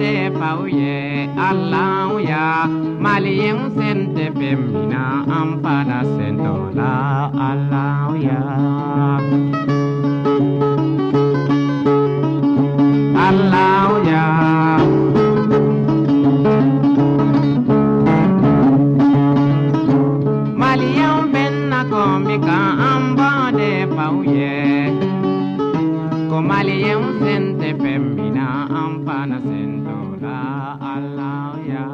de faw ye Allahu ya Maliyen sen tɛ fɛn min na an fana sen t'o la Allahu ya Allahu ko Maliyen sen tɛ fɛn min na an fana sen t'o la Allahu ya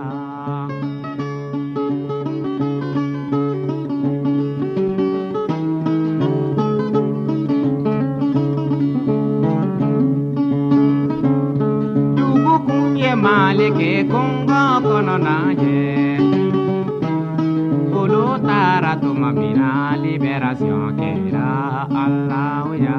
Dugu kun ye Maliki kungo kɔnɔ na ye olu taara tuma min na libération kɛra Allahu ya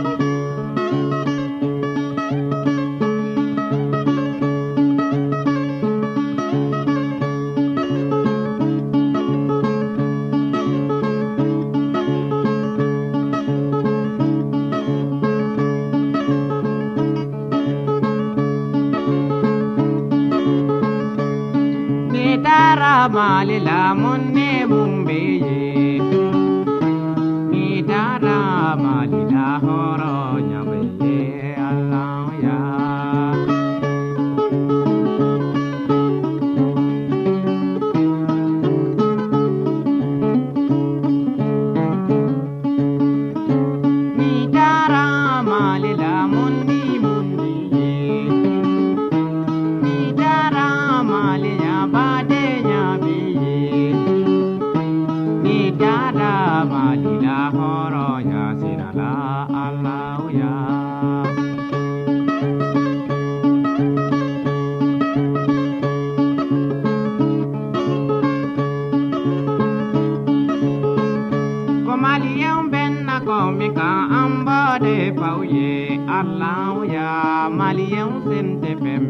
taara Mali la mun ni mun bɛ yen Ni taara Mali la hɔrɔnya taara Mali la hɔrɔnya sira la Allahu ya Ko Maliyɛnw bɛ na kɔ de faw ye Allahu ya Maliyɛnw sen tɛ fɛn